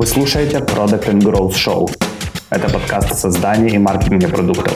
Вы слушаете Product and Growth Show. Это подкаст о создании и маркетинге продуктов,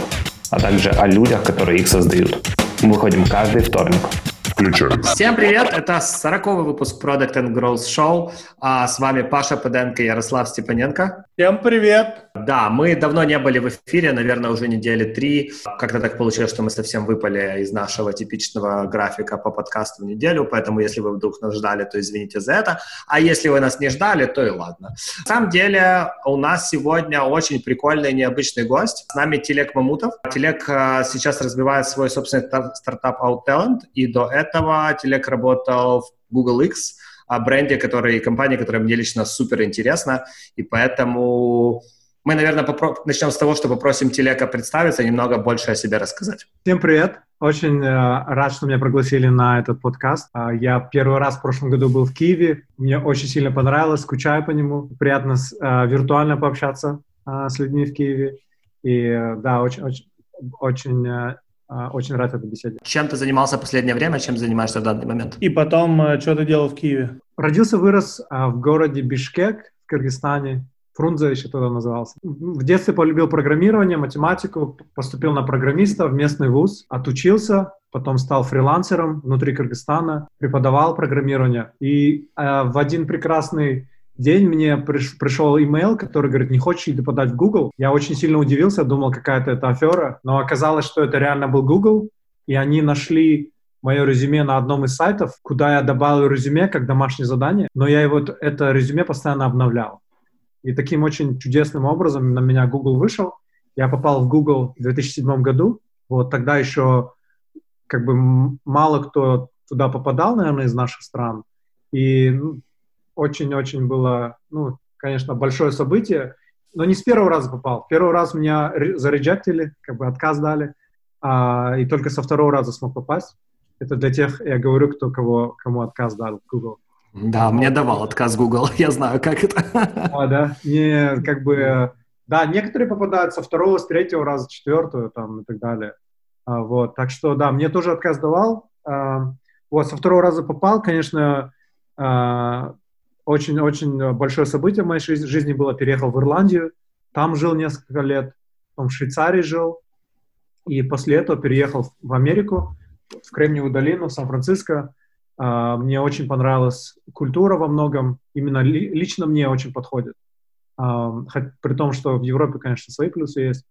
а также о людях, которые их создают. Мы выходим каждый вторник. Включаем. Всем привет! Это 40 выпуск Product and Growth Show. А с вами Паша Пыденко и Ярослав Степаненко. Всем привет! Да, мы давно не были в эфире, наверное, уже недели три. Как-то так получилось, что мы совсем выпали из нашего типичного графика по подкасту в неделю, поэтому если вы вдруг нас ждали, то извините за это. А если вы нас не ждали, то и ладно. На самом деле у нас сегодня очень прикольный необычный гость. С нами Телек Мамутов. Телек э, сейчас развивает свой собственный стартап OutTalent, и до этого Телек работал в Google X, бренде, который, компании, которая мне лично супер интересна, и поэтому мы, наверное, попро- начнем с того, что попросим Телека представиться и немного больше о себе рассказать. Всем привет! Очень э, рад, что меня пригласили на этот подкаст. Э, я первый раз в прошлом году был в Киеве. Мне очень сильно понравилось, скучаю по нему. Приятно с, э, виртуально пообщаться э, с людьми в Киеве. И э, да, очень, очень, очень э, э очень рад этой беседе. Чем ты занимался в последнее время, чем занимаешься в данный момент? И потом, э, что ты делал в Киеве? Родился, вырос э, в городе Бишкек в Кыргызстане. Фрунзе еще тогда назывался. В детстве полюбил программирование, математику, поступил на программиста в местный вуз, отучился, потом стал фрилансером внутри Кыргызстана, преподавал программирование. И э, в один прекрасный день мне приш, пришел имейл, который говорит, не хочешь ли ты подать в Google? Я очень сильно удивился, думал, какая-то это афера, но оказалось, что это реально был Google, и они нашли мое резюме на одном из сайтов, куда я добавил резюме как домашнее задание, но я его, это резюме постоянно обновлял. И таким очень чудесным образом на меня Google вышел. Я попал в Google в 2007 году. Вот тогда еще как бы мало кто туда попадал, наверное, из наших стран. И ну, очень-очень было, ну, конечно, большое событие. Но не с первого раза попал. Первый раз меня зареджектили, как бы отказ дали. А, и только со второго раза смог попасть. Это для тех, я говорю, кто кого, кому отказ дал Google. Да, мне давал отказ Google, я знаю, как это. А, да? Не, как бы, да, некоторые попадают со второго, с третьего раза, четвертого, там, и так далее. А, вот, так что, да, мне тоже отказ давал. А, вот, со второго раза попал, конечно, очень-очень а, большое событие в моей жизни было. Переехал в Ирландию, там жил несколько лет, потом в Швейцарии жил, и после этого переехал в Америку, в Кремниевую долину, в Сан-Франциско, мне очень понравилась культура во многом, именно лично мне очень подходит. А, при том, что в Европе, конечно, свои плюсы есть.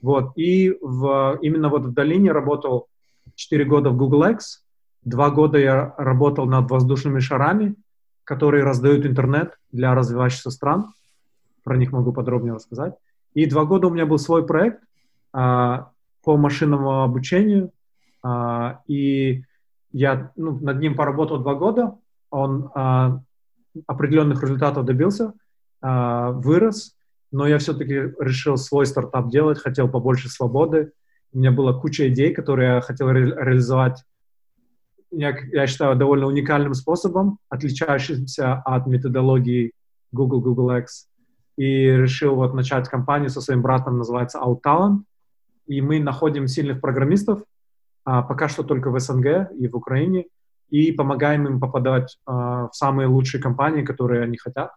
Вот. И в, именно вот в долине работал 4 года в Google X, 2 года я работал над воздушными шарами, которые раздают интернет для развивающихся стран. Про них могу подробнее рассказать. И два года у меня был свой проект а, по машинному обучению. А, и я ну, над ним поработал два года, он а, определенных результатов добился, а, вырос, но я все-таки решил свой стартап делать, хотел побольше свободы. У меня была куча идей, которые я хотел ре- реализовать, я, я считаю, довольно уникальным способом, отличающимся от методологии Google, Google X. И решил вот начать компанию со своим братом, называется OutTalent. И мы находим сильных программистов, а, пока что только в СНГ и в Украине, и помогаем им попадать а, в самые лучшие компании, которые они хотят.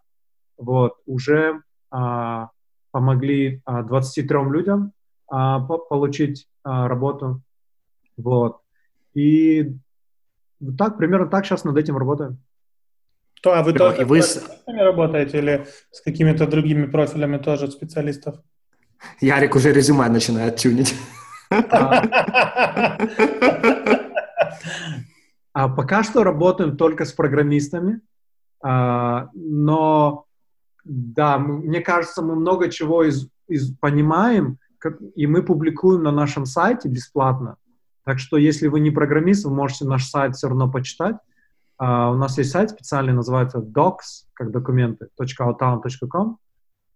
Вот, уже а, помогли 23 людям получить работу. Вот. И так, примерно так сейчас над этим работаем. То, а вы только вы... с работаете или с какими-то другими профилями тоже специалистов? Ярик уже резюме начинает тюнить. А пока что работаем только с программистами, а, но да, мне кажется, мы много чего из, из понимаем, как, и мы публикуем на нашем сайте бесплатно. Так что, если вы не программист, вы можете наш сайт все равно почитать. А, у нас есть сайт специальный, называется docs, как документы, .outtown.com.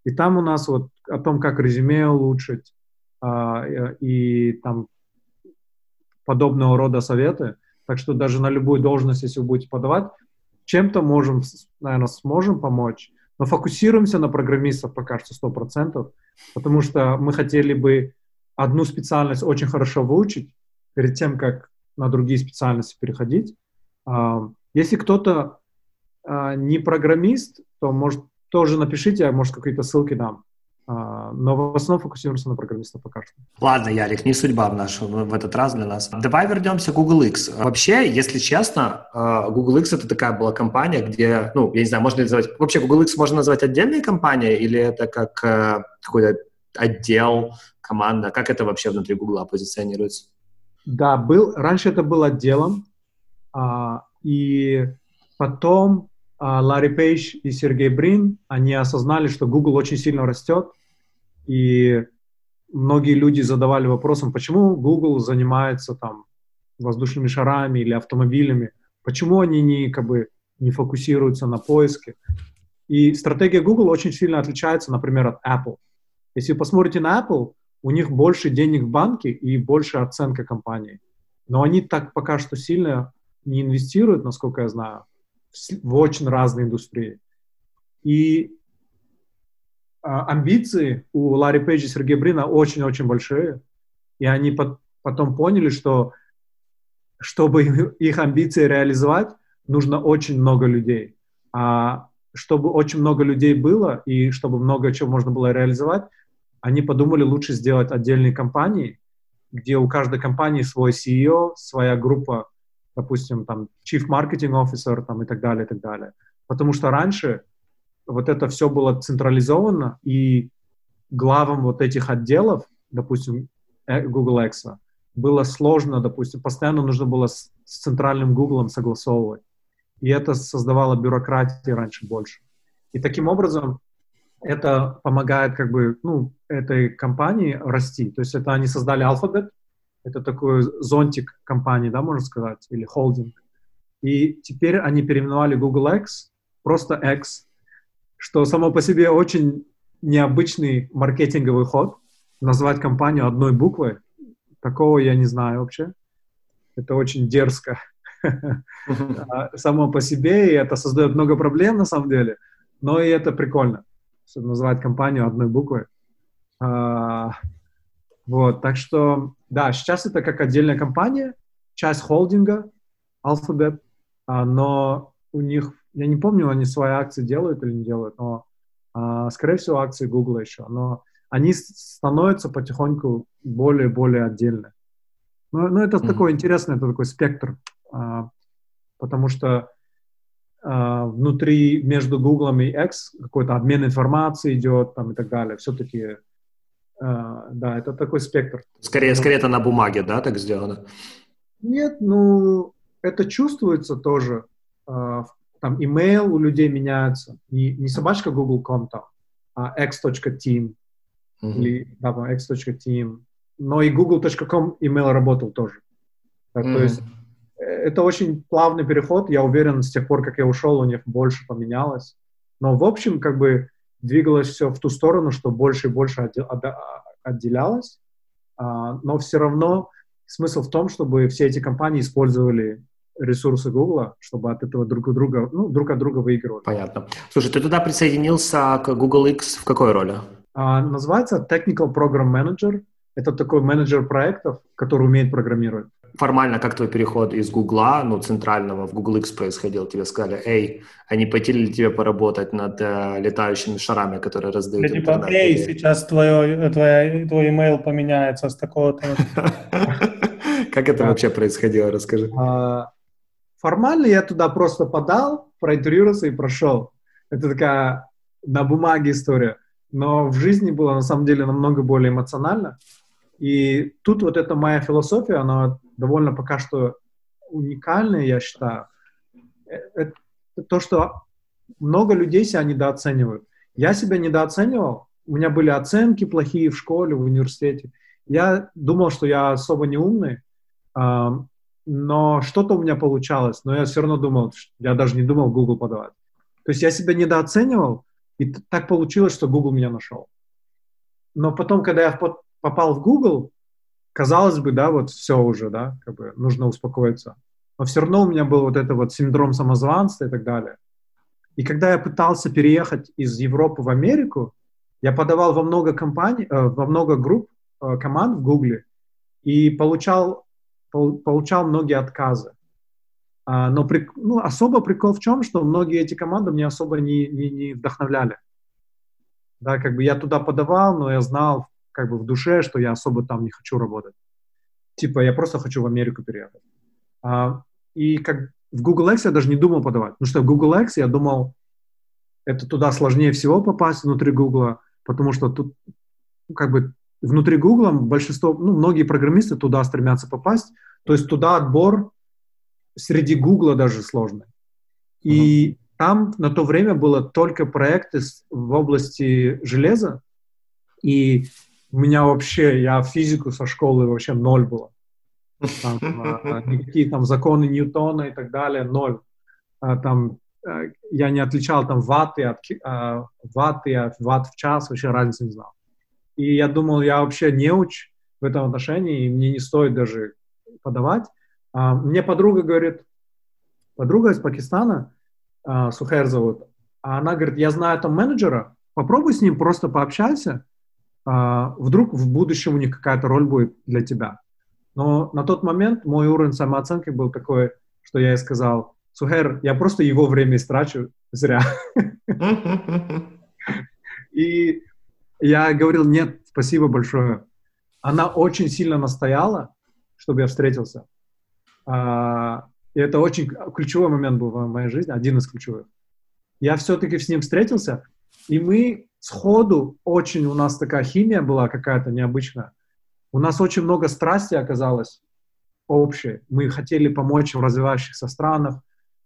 И там у нас вот о том, как резюме улучшить, и там подобного рода советы. Так что даже на любую должность, если вы будете подавать, чем-то можем, наверное, сможем помочь. Но фокусируемся на программистов пока что 100%, потому что мы хотели бы одну специальность очень хорошо выучить перед тем, как на другие специальности переходить. А, если кто-то а, не программист, то может тоже напишите, может, какие-то ссылки дам. А, но в основном фокусируемся на программистов пока что. Ладно, Ярик, не судьба в, наш, в этот раз для нас. Давай вернемся к Google X. Вообще, если честно, а, Google X это такая была компания, где, ну, я не знаю, можно называть... Вообще, Google X можно назвать отдельной компанией или это как э, какой-то отдел, команда? Как это вообще внутри Google позиционируется? Да, был, раньше это был отделом, а, и потом Ларри Пейдж и Сергей Брин, они осознали, что Google очень сильно растет, и многие люди задавали вопросом, почему Google занимается там воздушными шарами или автомобилями, почему они не, как бы, не фокусируются на поиске. И стратегия Google очень сильно отличается, например, от Apple. Если вы посмотрите на Apple, у них больше денег в банке и больше оценка компании. Но они так пока что сильно не инвестируют, насколько я знаю, в очень разные индустрии. И а, амбиции у Ларри Пейджа и Сергея Брина очень-очень большие. И они под, потом поняли, что чтобы их амбиции реализовать, нужно очень много людей. А чтобы очень много людей было и чтобы много чего можно было реализовать, они подумали лучше сделать отдельные компании, где у каждой компании свой CEO, своя группа допустим, там, chief marketing officer, там, и так далее, и так далее. Потому что раньше вот это все было централизовано, и главам вот этих отделов, допустим, э, Google X, было сложно, допустим, постоянно нужно было с, с центральным Google согласовывать. И это создавало бюрократии раньше больше. И таким образом это помогает как бы, ну, этой компании расти. То есть это они создали Alphabet, это такой зонтик компании, да, можно сказать, или холдинг. И теперь они переименовали Google X, просто X, что само по себе очень необычный маркетинговый ход, назвать компанию одной буквой. Такого я не знаю вообще. Это очень дерзко. А, само по себе, и это создает много проблем на самом деле, но и это прикольно, называть компанию одной буквой. Вот, так что, да, сейчас это как отдельная компания, часть холдинга Alphabet, а, но у них, я не помню, они свои акции делают или не делают, но, а, скорее всего, акции Google еще, но они становятся потихоньку более-более отдельны. Ну, ну это mm-hmm. такой интересный, это такой спектр, а, потому что а, внутри, между Google и X какой-то обмен информацией идет там и так далее. Все-таки а, да, это такой спектр. Скорее, скорее это на бумаге, да, так сделано? Нет, ну, это чувствуется тоже. А, там email у людей меняется. Не, не собачка google.com там, а x.team. Mm-hmm. Или, да, x.team. Но и google.com email работал тоже. Так, mm-hmm. То есть это очень плавный переход. Я уверен, с тех пор, как я ушел, у них больше поменялось. Но в общем, как бы двигалось все в ту сторону, что больше и больше отделялось, а, но все равно смысл в том, чтобы все эти компании использовали ресурсы Google, чтобы от этого друг друга, ну, друг от друга выигрывали. Понятно. Слушай, ты туда присоединился к Google X в какой роли? А, называется Technical Program Manager. Это такой менеджер проектов, который умеет программировать формально как твой переход из Гугла, ну, центрального в Google X происходил? Тебе сказали, эй, они не пойти ли тебе поработать над э, летающими шарами, которые раздают да, типа, эй, сейчас твое, твоя, твой email поменяется с такого-то... Как это вообще происходило? Расскажи. А, формально я туда просто подал, проинтервьюировался и прошел. Это такая на бумаге история. Но в жизни было на самом деле намного более эмоционально. И тут вот эта моя философия, она довольно пока что уникальная, я считаю. Э, это то, что много людей себя недооценивают. Я себя недооценивал, у меня были оценки плохие в школе, в университете. Я думал, что я особо не умный, но что-то у меня получалось, но я все равно думал, я даже не думал Google подавать. То есть я себя недооценивал, и так получилось, что Google меня нашел. Но потом, когда я попал в Google, казалось бы, да, вот все уже, да, как бы нужно успокоиться. Но все равно у меня был вот это вот синдром самозванца и так далее. И когда я пытался переехать из Европы в Америку, я подавал во много компаний, э, во много групп э, команд в Гугле и получал, пол, получал многие отказы. А, но при, ну, особо прикол в чем, что многие эти команды мне особо не, не, не вдохновляли. Да, как бы я туда подавал, но я знал как бы в душе, что я особо там не хочу работать. Типа, я просто хочу в Америку переехать. А, и как в Google X я даже не думал подавать, потому что в Google X я думал, это туда сложнее всего попасть внутри Google, потому что тут как бы внутри Google большинство, ну, многие программисты туда стремятся попасть, то есть туда отбор среди Google даже сложный. И uh-huh. там на то время было только проекты в области железа, и у меня вообще, я физику со школы вообще ноль было. Там, а, никакие там законы Ньютона и так далее, ноль. А, там э, я не отличал там ватты от а, ватты от ватт в час, вообще разницы не знал. И я думал, я вообще не уч в этом отношении, и мне не стоит даже подавать. Мне подруга говорит, подруга из Пакистана, Сухер зовут, она говорит, я знаю там менеджера, попробуй с ним просто пообщайся, вдруг в будущем у них какая-то роль будет для тебя. Но на тот момент мой уровень самооценки был такой, что я ей сказал, Сухер, я просто его время истрачу зря. И я говорил, нет, спасибо большое. Она очень сильно настояла, чтобы я встретился. А, и это очень ключевой момент был в моей жизни, один из ключевых. Я все-таки с ним встретился, и мы сходу очень у нас такая химия была какая-то необычная. У нас очень много страсти оказалось общей. Мы хотели помочь в развивающихся странах.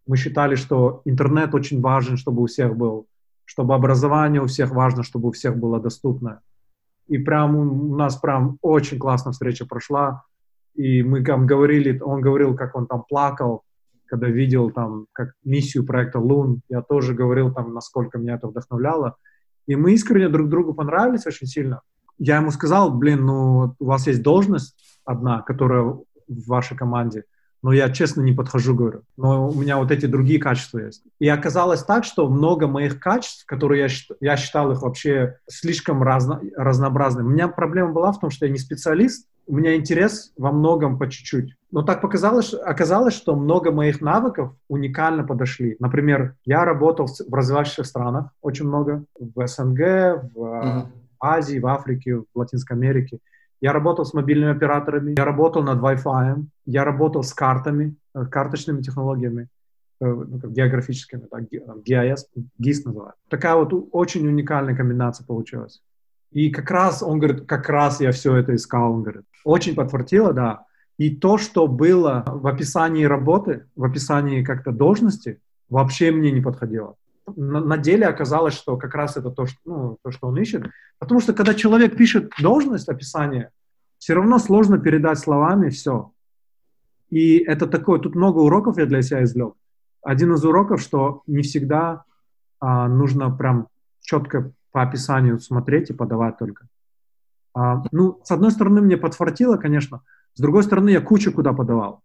Мы считали, что интернет очень важен, чтобы у всех был чтобы образование у всех важно, чтобы у всех было доступно. И прям у нас прям очень классная встреча прошла. И мы там говорили, он говорил, как он там плакал, когда видел там как миссию проекта Лун. Я тоже говорил там, насколько меня это вдохновляло. И мы искренне друг другу понравились очень сильно. Я ему сказал, блин, ну у вас есть должность одна, которая в вашей команде – но я честно не подхожу, говорю. Но у меня вот эти другие качества есть. И оказалось так, что много моих качеств, которые я, я считал их вообще слишком разно, разнообразными. У меня проблема была в том, что я не специалист, у меня интерес во многом по чуть-чуть. Но так показалось, оказалось, что много моих навыков уникально подошли. Например, я работал в развивающихся странах очень много, в СНГ, в uh-huh. Азии, в Африке, в Латинской Америке. Я работал с мобильными операторами, я работал над Wi-Fi, я работал с картами, э, карточными технологиями, э, ну, географическими, так, GIS, GIS называют. Такая вот очень уникальная комбинация получилась. И как раз, он говорит, как раз я все это искал, он говорит. Очень подфартило, да. И то, что было в описании работы, в описании как-то должности, вообще мне не подходило на, на деле оказалось, что как раз это то, что, ну, то, что он ищет. Потому что когда человек пишет должность, описание, все равно сложно передать словами все. И это такое, тут много уроков я для себя извлек. Один из уроков, что не всегда а, нужно прям четко по описанию смотреть и подавать только. А, ну, с одной стороны, мне подфартило, конечно, с другой стороны, я кучу куда подавал.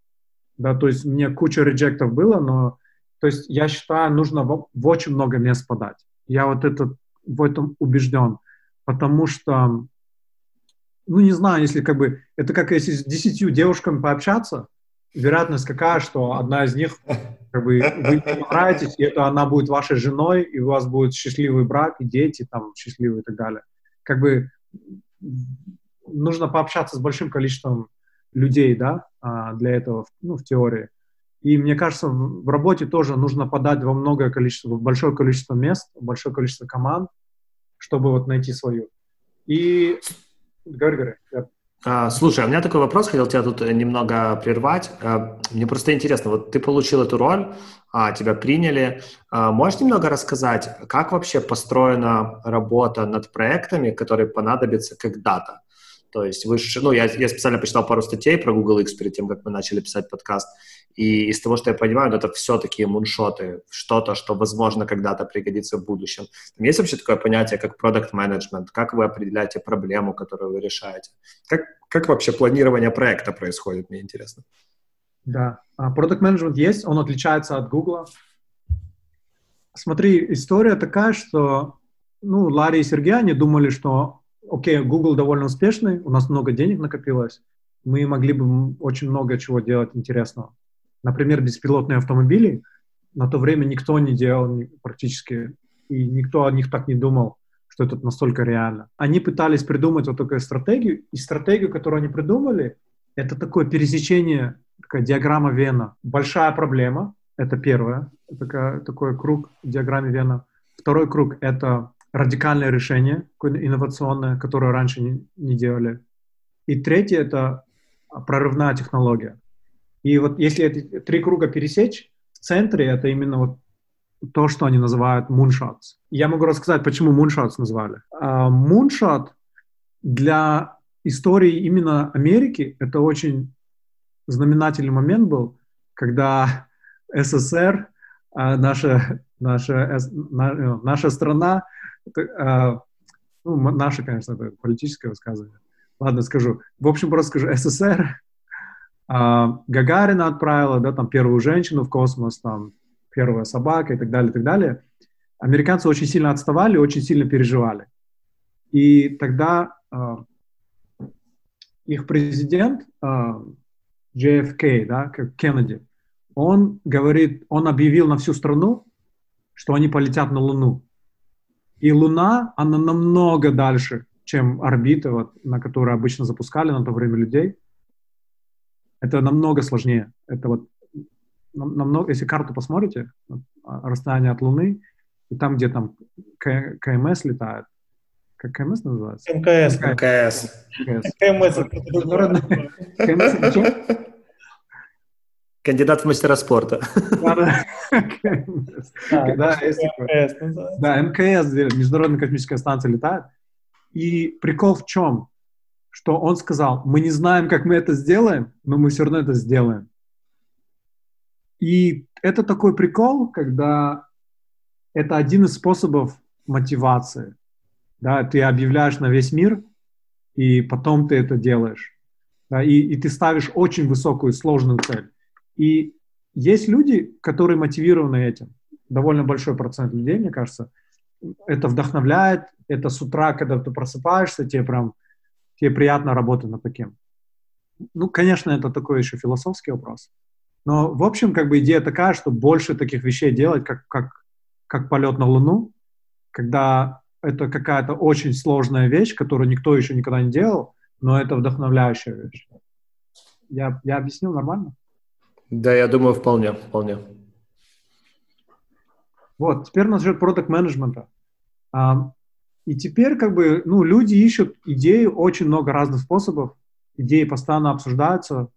Да, то есть мне куча реджектов было, но то есть я считаю, нужно в, в очень много мест подать. Я вот это, в этом убежден. Потому что, ну не знаю, если как бы, это как если с десятью девушками пообщаться, вероятность какая, что одна из них, как бы, вы понравитесь, и это она будет вашей женой, и у вас будет счастливый брак, и дети там счастливые и так далее. Как бы нужно пообщаться с большим количеством людей, да, а, для этого, ну, в теории. И мне кажется, в работе тоже нужно подать во многое количество, в большое количество мест, большое количество команд, чтобы вот найти свою. И говори, говори. А, слушай, а у меня такой вопрос, хотел тебя тут немного прервать. А, мне просто интересно, вот ты получил эту роль, тебя приняли. Можешь немного рассказать, как вообще построена работа над проектами, которые понадобятся когда-то? То есть вы, ну, я, я специально почитал пару статей про Google X перед тем, как мы начали писать подкаст, и из того, что я понимаю, это все такие муншоты, что-то, что, возможно, когда-то пригодится в будущем. Там есть вообще такое понятие, как продукт менеджмент Как вы определяете проблему, которую вы решаете? Как, как вообще планирование проекта происходит, мне интересно. Да, продукт менеджмент есть, он отличается от Google. Смотри, история такая, что ну, Ларри и Сергей, они думали, что окей, Google довольно успешный, у нас много денег накопилось, мы могли бы очень много чего делать интересного. Например, беспилотные автомобили на то время никто не делал практически, и никто о них так не думал, что это настолько реально. Они пытались придумать вот такую стратегию, и стратегию, которую они придумали, это такое пересечение, такая диаграмма Вена. Большая проблема, это первое, такая, такой круг в диаграмме Вена. Второй круг — это радикальное решение, инновационное, которое раньше не, не делали. И третье — это прорывная технология. И вот если эти три круга пересечь, в центре это именно вот то, что они называют moonshots. Я могу рассказать, почему moonshots назвали. Uh, moonshot для истории именно Америки это очень знаменательный момент был, когда СССР, uh, наша, наша, uh, наша страна, uh, ну, наша, конечно, это политическое высказывание. Ладно, скажу. В общем, просто скажу, СССР а, Гагарина отправила, да, там первую женщину в космос, там первая собака и так далее, и так далее. Американцы очень сильно отставали, очень сильно переживали. И тогда а, их президент а, JFK, да, как Кеннеди, он говорит, он объявил на всю страну, что они полетят на Луну. И Луна, она намного дальше, чем орбита, вот, на которую обычно запускали на то время людей. Это намного сложнее. Это вот намного, если карту посмотрите, а, расстояние от Луны, и там, где там К, КМС летает, как КМС называется? МКС. МКС. КМС. КМС Кандидат в мастера спорта. Да, МКС, Международная космическая станция летает. И прикол в чем? что он сказал, мы не знаем, как мы это сделаем, но мы все равно это сделаем. И это такой прикол, когда это один из способов мотивации. Да, ты объявляешь на весь мир, и потом ты это делаешь. Да, и, и ты ставишь очень высокую, сложную цель. И есть люди, которые мотивированы этим. Довольно большой процент людей, мне кажется. Это вдохновляет. Это с утра, когда ты просыпаешься, тебе прям тебе приятно работать над таким? Ну, конечно, это такой еще философский вопрос. Но, в общем, как бы идея такая, что больше таких вещей делать, как, как, как полет на Луну, когда это какая-то очень сложная вещь, которую никто еще никогда не делал, но это вдохновляющая вещь. Я, я объяснил нормально? Да, я думаю, вполне, вполне. Вот, теперь насчет продукт менеджмента. И теперь как бы, ну, люди ищут идеи, очень много разных способов, идеи постоянно обсуждаются,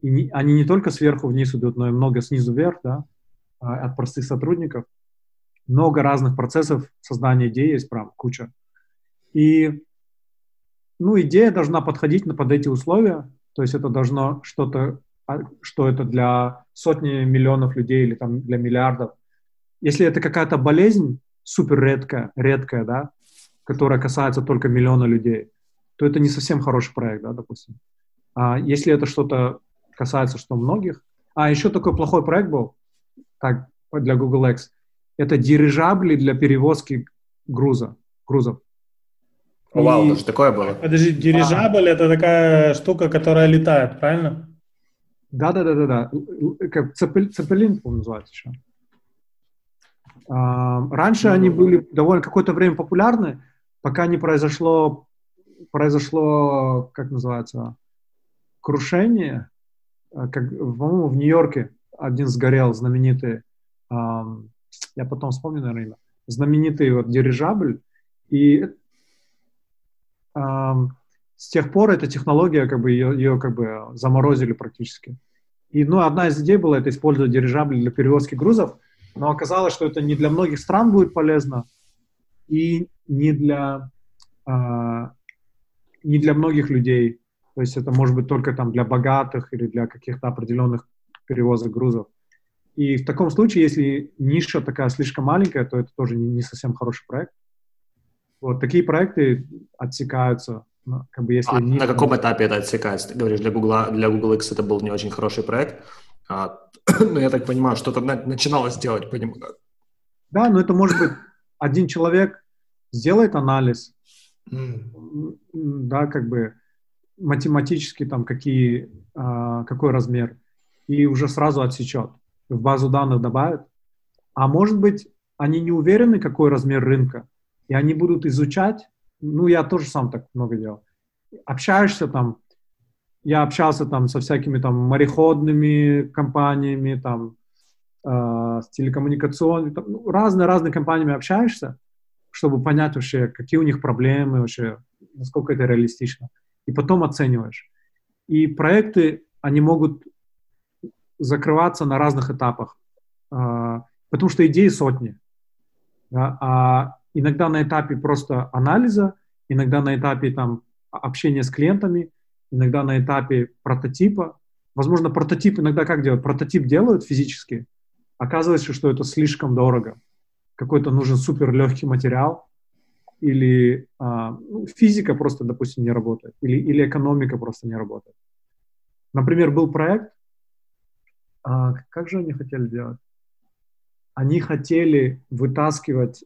и не, они не только сверху вниз идут, но и много снизу вверх, да, а, от простых сотрудников. Много разных процессов создания идеи есть, прям куча. И, ну, идея должна подходить под эти условия, то есть это должно что-то, а, что это для сотни миллионов людей или там для миллиардов. Если это какая-то болезнь супер редкая, редкая, да, которая касается только миллиона людей, то это не совсем хороший проект, да, допустим. А если это что-то касается, что многих... А еще такой плохой проект был, так, для Google X, это дирижабли для перевозки груза, грузов. Вау, и... даже такое было. Подожди, дирижабль а. это такая штука, которая летает, правильно? Да, да, да, да, да. Как цепелин, по называется еще. А, раньше mm-hmm. они были довольно какое-то время популярны, пока не произошло, произошло, как называется, крушение, э, как, по-моему, в Нью-Йорке один сгорел, знаменитый, эм, я потом вспомню, наверное, знаменитый вот дирижабль, и с тех пор эта технология, как бы, ее, ее как бы заморозили практически. И, ну, одна из идей была это использовать дирижабли для перевозки грузов, но оказалось, что это не для многих стран будет полезно, и не для, а, не для многих людей. То есть это может быть только там для богатых или для каких-то определенных перевозок грузов. И в таком случае, если ниша такая слишком маленькая, то это тоже не, не совсем хороший проект. Вот такие проекты отсекаются. Ну, как бы если а ниша... на каком этапе это отсекается? Ты говоришь, для Google, для Google X это был не очень хороший проект. А, но я так понимаю, что-то начиналось делать по нему. Да, но это может быть один человек сделает анализ, mm. да, как бы математически там какие, а, какой размер, и уже сразу отсечет, в базу данных добавит. А может быть, они не уверены, какой размер рынка, и они будут изучать, ну, я тоже сам так много делал, общаешься там, я общался там со всякими там мореходными компаниями, там, э, с телекоммуникационными, там, ну, разные-разные компаниями общаешься, чтобы понять вообще, какие у них проблемы вообще, насколько это реалистично. И потом оцениваешь. И проекты, они могут закрываться на разных этапах, э, потому что идеи сотни. Да? А иногда на этапе просто анализа, иногда на этапе там общения с клиентами, иногда на этапе прототипа. Возможно, прототип иногда как делают? Прототип делают физически, оказывается, что это слишком дорого. Какой-то нужен супер легкий материал, или а, ну, физика просто, допустим, не работает, или, или экономика просто не работает. Например, был проект, а, как же они хотели делать? Они хотели вытаскивать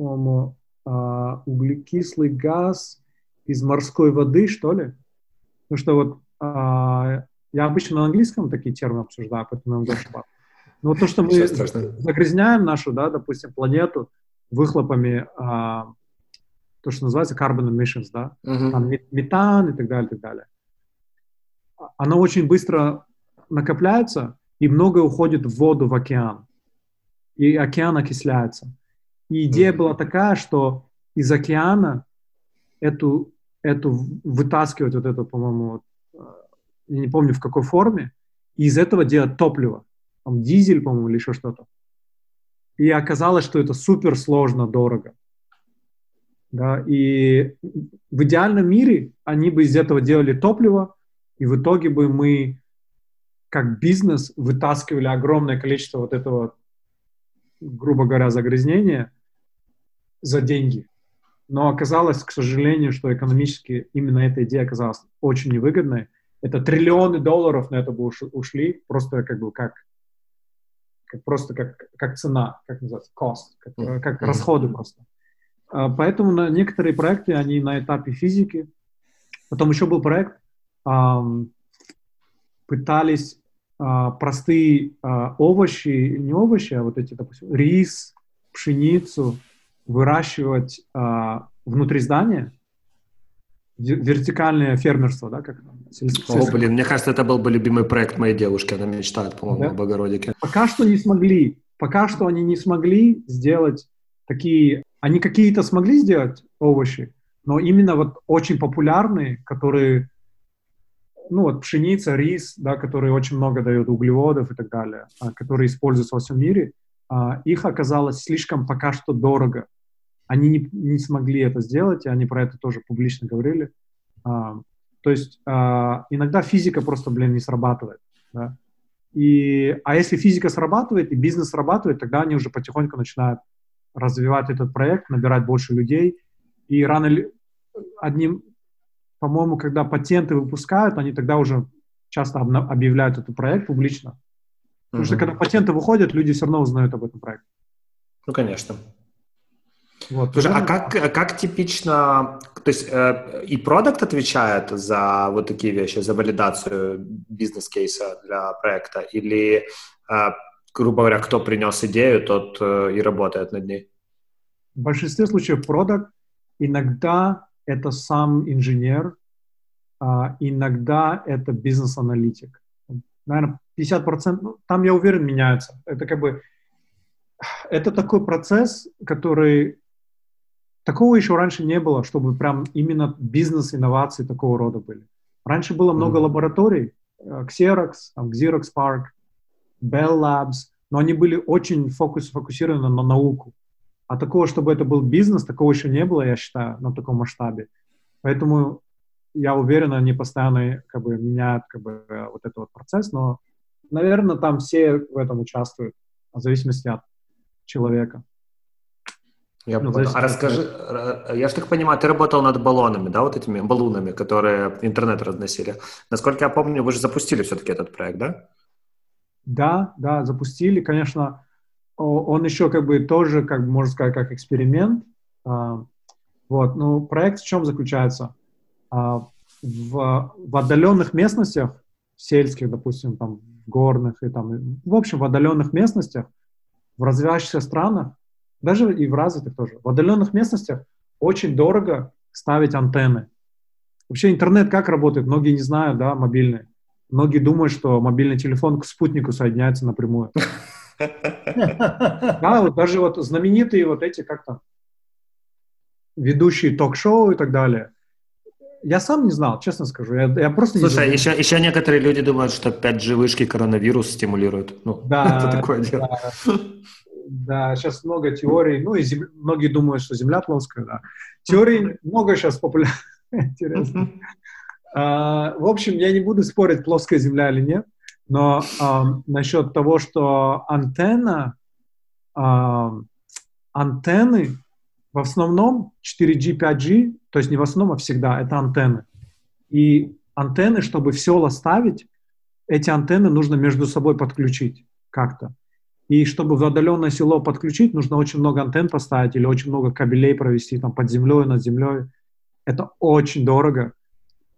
по а, углекислый газ из морской воды, что ли, Потому что вот а, я обычно на английском такие термины обсуждаю, поэтому я ошибаться. Но вот то, что мы загрязняем нашу, да, допустим, планету выхлопами, а, то, что называется carbon emissions, да, uh-huh. там метан и так далее, и так далее. Оно очень быстро накопляется, и многое уходит в воду, в океан. И океан окисляется. И идея uh-huh. была такая, что из океана эту эту вытаскивать вот эту, по-моему, э, я не помню в какой форме, и из этого делать топливо, там дизель, по-моему, или еще что-то. И оказалось, что это супер сложно, дорого. Да, и в идеальном мире они бы из этого делали топливо, и в итоге бы мы как бизнес вытаскивали огромное количество вот этого, грубо говоря, загрязнения за деньги. Но оказалось, к сожалению, что экономически именно эта идея оказалась очень невыгодной. Это триллионы долларов на это бы ушли, просто как бы как, как просто как, как цена, как называется, cost, как, как расходы просто. А, поэтому на некоторые проекты, они на этапе физики. Потом еще был проект, пытались а, простые а, овощи, не овощи, а вот эти, допустим, рис, пшеницу, выращивать а, внутри здания, вертикальное фермерство, да, как О, блин, мне кажется, это был бы любимый проект моей девушки, она мечтает, по-моему, да? об огородике. Пока что не смогли, пока что они не смогли сделать такие, они какие-то смогли сделать овощи, но именно вот очень популярные, которые, ну вот пшеница, рис, да, которые очень много дают углеводов и так далее, а, которые используются во всем мире, а, их оказалось слишком пока что дорого. Они не, не смогли это сделать, и они про это тоже публично говорили. А, то есть а, иногда физика просто, блин, не срабатывает. Да? И, а если физика срабатывает и бизнес срабатывает, тогда они уже потихоньку начинают развивать этот проект, набирать больше людей. И рано или одним, по-моему, когда патенты выпускают, они тогда уже часто объявляют этот проект публично. Потому mm-hmm. что когда патенты выходят, люди все равно узнают об этом проекте. Ну, конечно. Вот, Слушай, а как, как типично, то есть э, и продукт отвечает за вот такие вещи, за валидацию бизнес-кейса для проекта, или, э, грубо говоря, кто принес идею, тот э, и работает над ней? В большинстве случаев продукт, иногда это сам инженер, э, иногда это бизнес-аналитик. Наверное, 50%, ну, там, я уверен, меняются. Это как бы, это такой процесс, который Такого еще раньше не было, чтобы прям именно бизнес-инновации такого рода были. Раньше было много mm-hmm. лабораторий, э, Xerox, там, Xerox Park, Bell Labs, но они были очень фокус, фокусированы на науку. А такого, чтобы это был бизнес, такого еще не было, я считаю, на таком масштабе. Поэтому я уверен, они постоянно как бы меняют как бы, вот этот вот процесс, но, наверное, там все в этом участвуют, в зависимости от человека. Я ну. А расскажи, я же так понимаю, ты работал над баллонами, да, вот этими баллонами, которые интернет разносили. Насколько я помню, вы же запустили все-таки этот проект, да? Да, да, запустили. Конечно, он еще как бы тоже, как можно сказать, как эксперимент. А, вот, ну, проект в чем заключается? А, в, в отдаленных местностях, сельских, допустим, там, в горных и там, в общем, в отдаленных местностях, в развивающихся странах, даже и в развитых тоже, в отдаленных местностях очень дорого ставить антенны. Вообще интернет как работает? Многие не знают, да, мобильный. Многие думают, что мобильный телефон к спутнику соединяется напрямую. Да, вот даже вот знаменитые вот эти, как там, ведущие ток-шоу и так далее. Я сам не знал, честно скажу. Я, я просто Слушай, не еще, еще некоторые люди думают, что 5G вышки коронавирус стимулируют. Ну, да, это такое дело. Да, да, сейчас много теорий. Ну, и зем... многие думают, что Земля плоская, да. Теорий много сейчас популярных. Интересно. А, в общем, я не буду спорить, плоская Земля или нет, но а, насчет того, что антенна, а, антенны в основном 4G, 5G, то есть не в основном, а всегда, это антенны. И антенны, чтобы в села ставить, эти антенны нужно между собой подключить как-то. И чтобы в отдаленное село подключить, нужно очень много антенн поставить или очень много кабелей провести там под землей, над землей. Это очень дорого.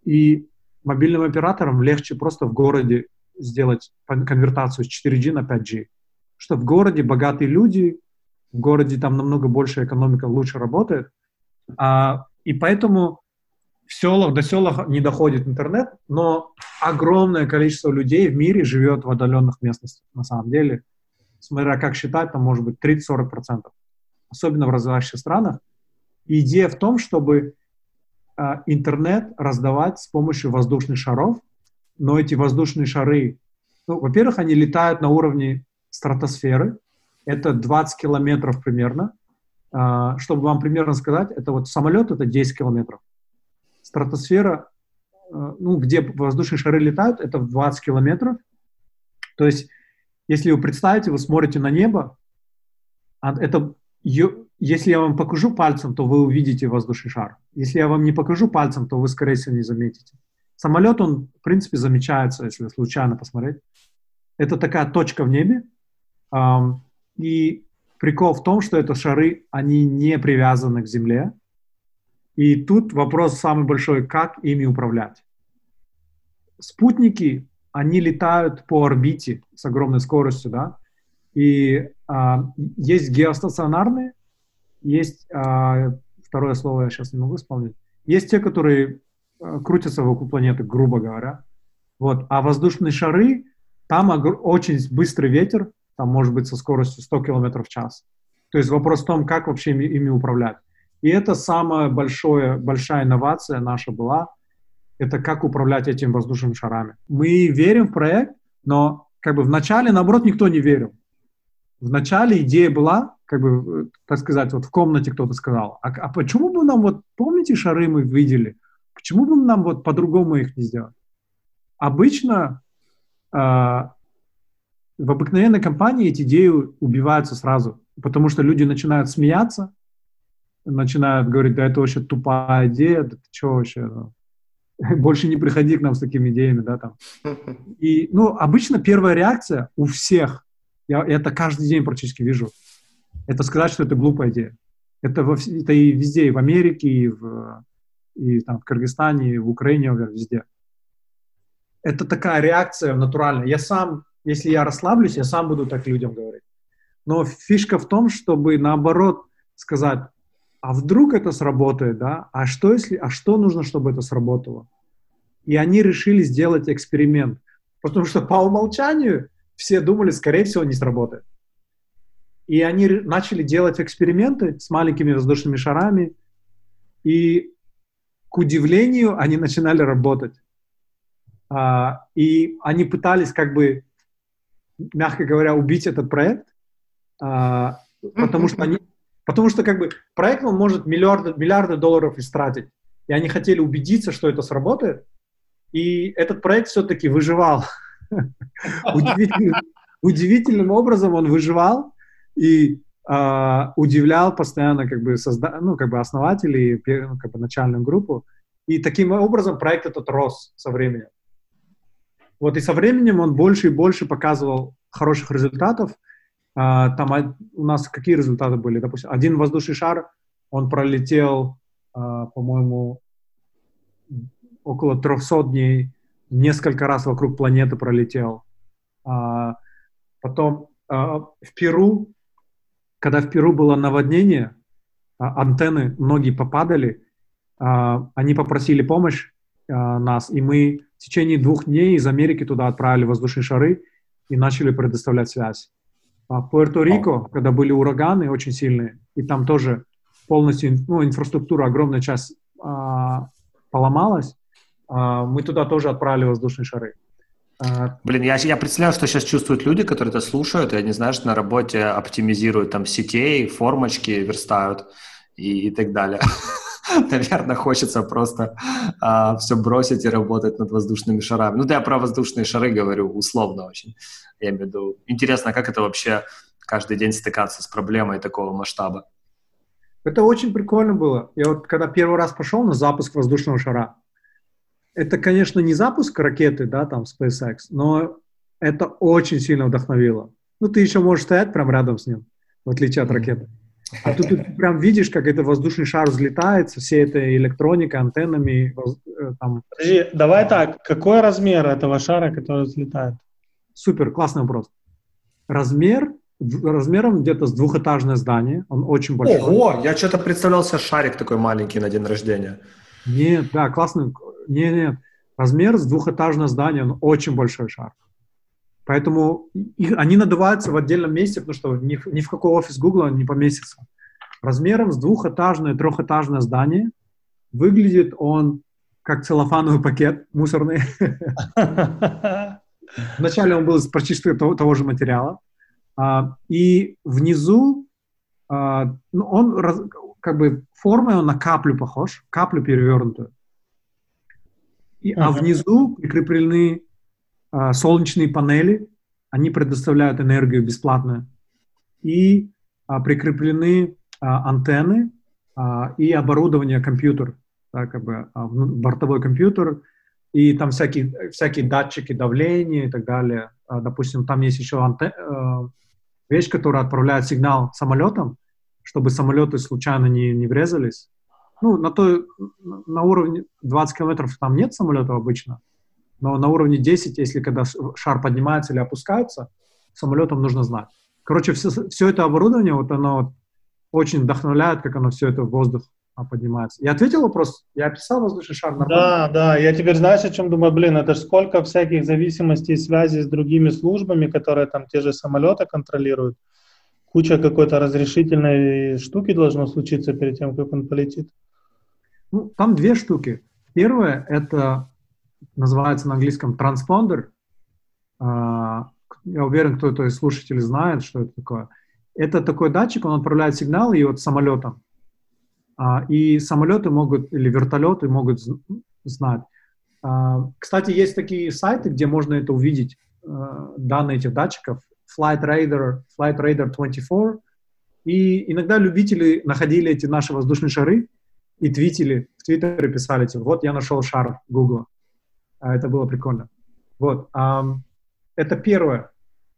И мобильным операторам легче просто в городе сделать конвертацию с 4G на 5G. Что в городе богатые люди, в городе там намного больше экономика лучше работает. А, и поэтому в селах, до селах не доходит интернет, но огромное количество людей в мире живет в отдаленных местностях, на самом деле. Смотря как считать, там может быть 30-40%, особенно в развивающихся странах. И идея в том, чтобы э, интернет раздавать с помощью воздушных шаров, но эти воздушные шары, ну, во-первых, они летают на уровне стратосферы, это 20 километров примерно. А, чтобы вам примерно сказать, это вот самолет это 10 километров. Стратосфера, а, ну, где воздушные шары летают, это в 20 километров. То есть, если вы представите, вы смотрите на небо, а это, если я вам покажу пальцем, то вы увидите воздушный шар. Если я вам не покажу пальцем, то вы, скорее всего, не заметите. Самолет, он, в принципе, замечается, если случайно посмотреть. Это такая точка в небе, и прикол в том, что это шары, они не привязаны к Земле. И тут вопрос самый большой, как ими управлять. Спутники, они летают по орбите с огромной скоростью, да, и а, есть геостационарные, есть, а, второе слово я сейчас не могу вспомнить, есть те, которые а, крутятся вокруг планеты, грубо говоря. Вот. А воздушные шары, там очень быстрый ветер, там может быть со скоростью 100 км в час. То есть вопрос в том, как вообще ими, ими управлять. И это самая большая, большая инновация наша была, это как управлять этими воздушными шарами. Мы верим в проект, но как бы в начале, наоборот, никто не верил. В начале идея была, как бы, так сказать, вот в комнате кто-то сказал, а, а почему бы нам вот, помните, шары мы видели, почему бы нам вот по-другому их не сделать? Обычно э, в обыкновенной компании эти идеи убиваются сразу, потому что люди начинают смеяться, начинают говорить, да это вообще тупая идея, да ты что вообще, ну, больше не приходи к нам с такими идеями, да, там. И, ну, обычно первая реакция у всех, я это каждый день практически вижу, это сказать, что это глупая идея. Это, во, это и везде, и в Америке, и в, и там, в Кыргызстане, и в Украине, везде. Это такая реакция натуральная. Я сам если я расслаблюсь, я сам буду так людям говорить. Но фишка в том, чтобы наоборот сказать, а вдруг это сработает, да? А что если, а что нужно, чтобы это сработало? И они решили сделать эксперимент, потому что по умолчанию все думали, скорее всего, не сработает. И они начали делать эксперименты с маленькими воздушными шарами, и к удивлению они начинали работать. А, и они пытались как бы мягко говоря, убить этот проект, а, потому что они, потому что как бы проект он может миллиарды, миллиарды долларов истратить, и они хотели убедиться, что это сработает, и этот проект все-таки выживал. Удивительным, образом он выживал и э, удивлял постоянно как бы, ну, как бы основателей, ну, как бы начальную группу. И таким образом проект этот рос со временем. Вот и со временем он больше и больше показывал хороших результатов. А, там у нас какие результаты были? Допустим, один воздушный шар, он пролетел, а, по-моему, около 300 дней, несколько раз вокруг планеты пролетел. А, потом в Перу, когда в Перу было наводнение, антенны, многие попадали, они попросили помощь нас, и мы в течение двух дней из Америки туда отправили воздушные шары и начали предоставлять связь. А Пуэрто-Рико, когда были ураганы очень сильные, и там тоже полностью ну, инфраструктура, огромная часть а, поломалась, а, мы туда тоже отправили воздушные шары. А, Блин, я, я представляю, что сейчас чувствуют люди, которые это слушают, и они, знаешь, на работе оптимизируют там сетей, формочки верстают и, и так далее. Наверное, хочется просто а, все бросить и работать над воздушными шарами. Ну, да, я про воздушные шары говорю условно очень. Я имею в виду, интересно, как это вообще каждый день стыкаться с проблемой такого масштаба? Это очень прикольно было. Я вот когда первый раз пошел на запуск воздушного шара, это, конечно, не запуск ракеты, да, там, SpaceX, но это очень сильно вдохновило. Ну, ты еще можешь стоять прямо рядом с ним, в отличие от ракеты. А тут ты прям видишь, как это воздушный шар взлетает со всей этой электроникой, антеннами. Э, там. Подожди, давай так, какой размер этого шара, который взлетает? Супер, классный вопрос. Размер размером где-то с двухэтажное здание, он очень большой. Ого, я что-то представлял себе шарик такой маленький на день рождения. Нет, да, классный, нет, нет, размер с двухэтажное здание, он очень большой шар. Поэтому их, они надуваются в отдельном месте, потому что ни, ни в какой офис Google не поместится. Размером с двухэтажное, трехэтажное здание выглядит он как целлофановый пакет мусорный. Вначале он был практически того, того же материала. А, и внизу а, ну, он как бы формой он на каплю похож, каплю перевернутую. И. А внизу прикреплены солнечные панели, они предоставляют энергию бесплатно. И а, прикреплены а, антенны а, и оборудование компьютер, да, как бы а, бортовой компьютер, и там всякие, всякие датчики давления и так далее. А, допустим, там есть еще антен, а, вещь, которая отправляет сигнал самолетам, чтобы самолеты случайно не, не врезались. Ну, на, то, на уровне 20 километров там нет самолетов обычно, но на уровне 10, если когда шар поднимается или опускается, самолетам нужно знать. Короче, все, все это оборудование, вот оно очень вдохновляет, как оно все это в воздух поднимается. Я ответил вопрос? Я описал воздушный шар нормально? Да, да. Я теперь знаешь, о чем думаю? Блин, это же сколько всяких зависимостей и связей с другими службами, которые там те же самолеты контролируют. Куча какой-то разрешительной штуки должно случиться перед тем, как он полетит. Ну, там две штуки. Первое — это называется на английском транспондер. А, я уверен, кто-то из слушателей знает, что это такое. Это такой датчик, он отправляет сигнал и вот самолетом а, и самолеты могут, или вертолеты могут знать. А, кстати, есть такие сайты, где можно это увидеть, а, данные этих датчиков. Flight Radar, Flight Radar 24. И иногда любители находили эти наши воздушные шары и твитили, в Твиттере писали, типа, вот я нашел шар Google. Это было прикольно. Вот. Это первое.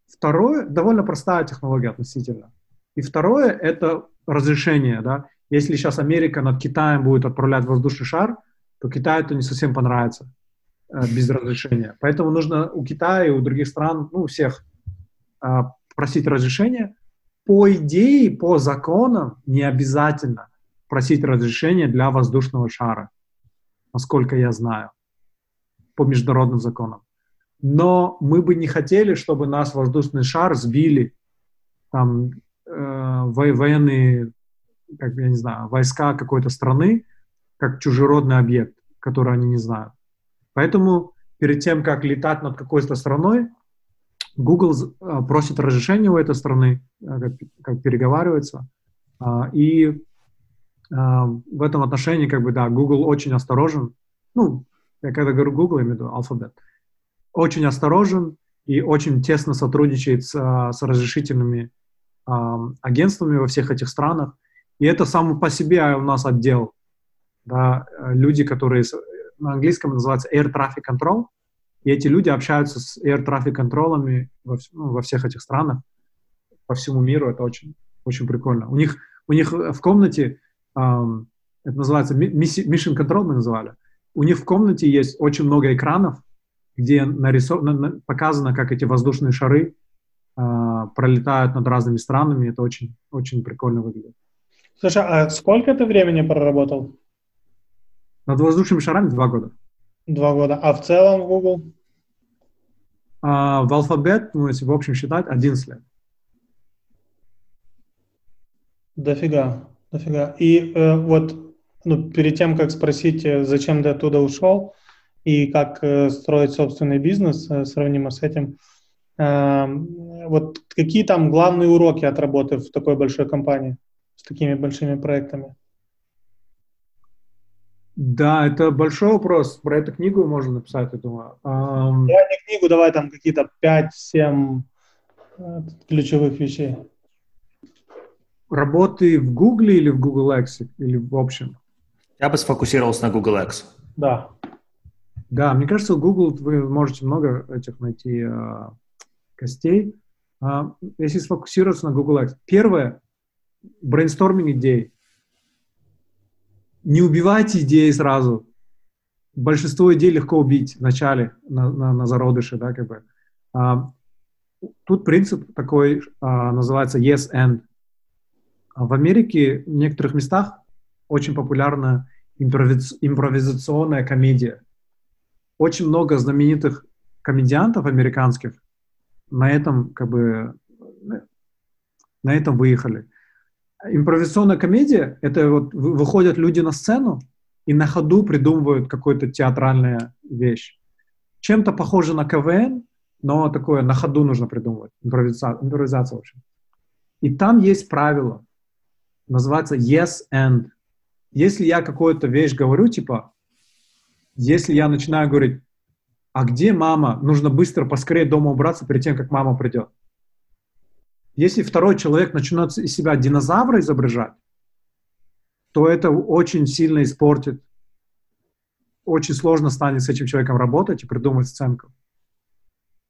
Второе, довольно простая технология относительно. И второе, это разрешение, да. Если сейчас Америка над Китаем будет отправлять воздушный шар, то Китаю это не совсем понравится э, без разрешения. Поэтому нужно у Китая и у других стран, ну, у всех э, просить разрешение. По идее, по законам не обязательно просить разрешение для воздушного шара, насколько я знаю, по международным законам. Но мы бы не хотели, чтобы нас воздушный шар сбили там э, военные как я не знаю, войска какой-то страны, как чужеродный объект, который они не знают. Поэтому перед тем, как летать над какой-то страной, Google а, просит разрешения у этой страны, а, как, как переговаривается, а, и в этом отношении, как бы, да, Google очень осторожен. Ну, я когда говорю Google, я имею в виду Alphabet. Очень осторожен и очень тесно сотрудничает с, с разрешительными агентствами во всех этих странах. И это само по себе у нас отдел. Да, люди, которые на английском называется Air Traffic Control, и эти люди общаются с Air Traffic контролами во, ну, во всех этих странах, по всему миру. Это очень, очень прикольно. У них, у них в комнате, эм, это называется Mission Control мы называли, у них в комнате есть очень много экранов, где нарисов... показано, как эти воздушные шары э, пролетают над разными странами. Это очень, очень прикольно выглядит. Слушай, а сколько ты времени проработал? Над воздушными шарами два года. Два года. А в целом в Google? А, в алфабет, ну, если в общем считать, 11 лет. Дофига, дофига. И э, вот ну, перед тем, как спросить, э, зачем ты оттуда ушел и как э, строить собственный бизнес, э, сравнимо с этим, э, вот какие там главные уроки от работы в такой большой компании с такими большими проектами? Да, это большой вопрос. Про эту книгу можно написать, я думаю. Давай не книгу, давай там какие-то 5-7 э, ключевых вещей. Работы в Google или в Google X, или в общем? Я бы сфокусировался на Google X. Да. Да, мне кажется, в Google вы можете много этих найти э, костей. Э, если сфокусироваться на Google X. Первое — брейнсторминг идей. Не убивайте идеи сразу. Большинство идей легко убить вначале, на, на, на зародыше, да, как бы. А, тут принцип такой а, называется yes and. В Америке в некоторых местах очень популярна импровиз, импровизационная комедия. Очень много знаменитых комедиантов американских на этом как бы на этом выехали. Импровизационная комедия — это вот выходят люди на сцену и на ходу придумывают какую-то театральную вещь. Чем-то похоже на КВН, но такое на ходу нужно придумывать. Импровизация, импровизация в общем. И там есть правило, называется yes and. Если я какую-то вещь говорю, типа, если я начинаю говорить, а где мама? Нужно быстро, поскорее дома убраться перед тем, как мама придет. Если второй человек начнет из себя динозавра изображать, то это очень сильно испортит. Очень сложно станет с этим человеком работать и придумать сценку.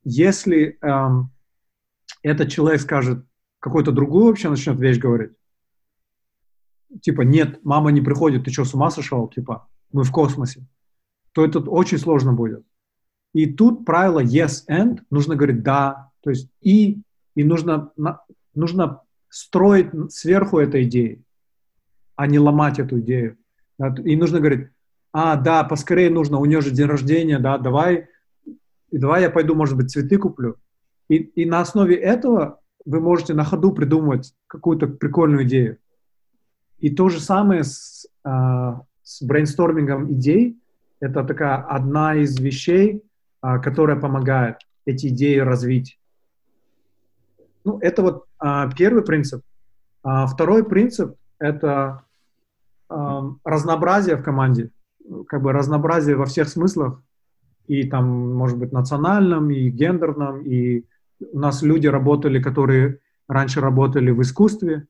Если эм, этот человек скажет какую-то другую вообще начнет вещь говорить, типа, нет, мама не приходит, ты что, с ума сошел? Типа, мы в космосе. То это очень сложно будет. И тут правило yes and, нужно говорить да, то есть и и нужно, нужно строить сверху этой идеи, а не ломать эту идею. И нужно говорить, а, да, поскорее нужно, у нее же день рождения, да, давай, и давай я пойду, может быть, цветы куплю. И, и на основе этого вы можете на ходу придумывать какую-то прикольную идею. И то же самое с, э, с брейнстормингом идей. Это такая одна из вещей, э, которая помогает эти идеи развить. Ну, это вот а, первый принцип. А, второй принцип — это а, разнообразие в команде, как бы разнообразие во всех смыслах, и там, может быть, национальном, и гендерном, и у нас люди работали, которые раньше работали в искусстве,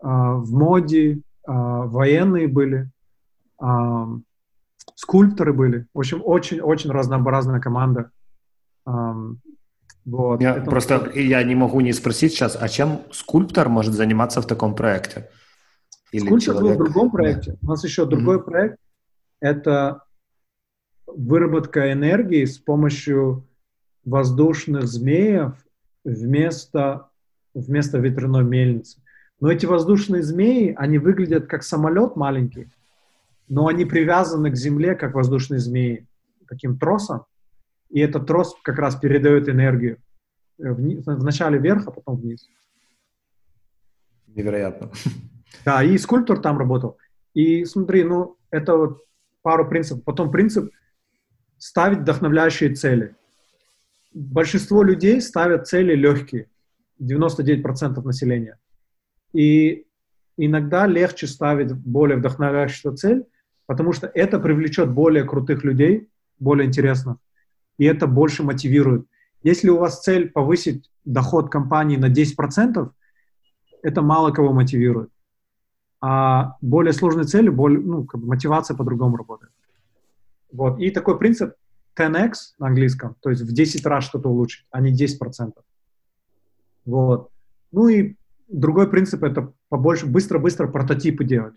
в моде, а, военные были, а, скульпторы были. В общем, очень-очень разнообразная команда. Вот. Я это... Просто я не могу не спросить сейчас, а чем скульптор может заниматься в таком проекте? Или скульптор человек... был в другом проекте. Да. У нас еще другой mm-hmm. проект. Это выработка энергии с помощью воздушных змеев вместо, вместо ветряной мельницы. Но эти воздушные змеи, они выглядят как самолет маленький, но они привязаны к земле, как воздушные змеи, таким тросом и этот трос как раз передает энергию э, вниз, вначале вверх, а потом вниз. Невероятно. Да, и скульптор там работал. И смотри, ну, это вот пару принципов. Потом принцип ставить вдохновляющие цели. Большинство людей ставят цели легкие, 99% населения. И иногда легче ставить более вдохновляющую цель, потому что это привлечет более крутых людей, более интересных и это больше мотивирует. Если у вас цель повысить доход компании на 10%, это мало кого мотивирует. А более сложные цели, более, ну, как бы мотивация по-другому работает. Вот. И такой принцип 10x на английском, то есть в 10 раз что-то улучшить, а не 10%. Вот. Ну и другой принцип — это побольше, быстро-быстро прототипы делать.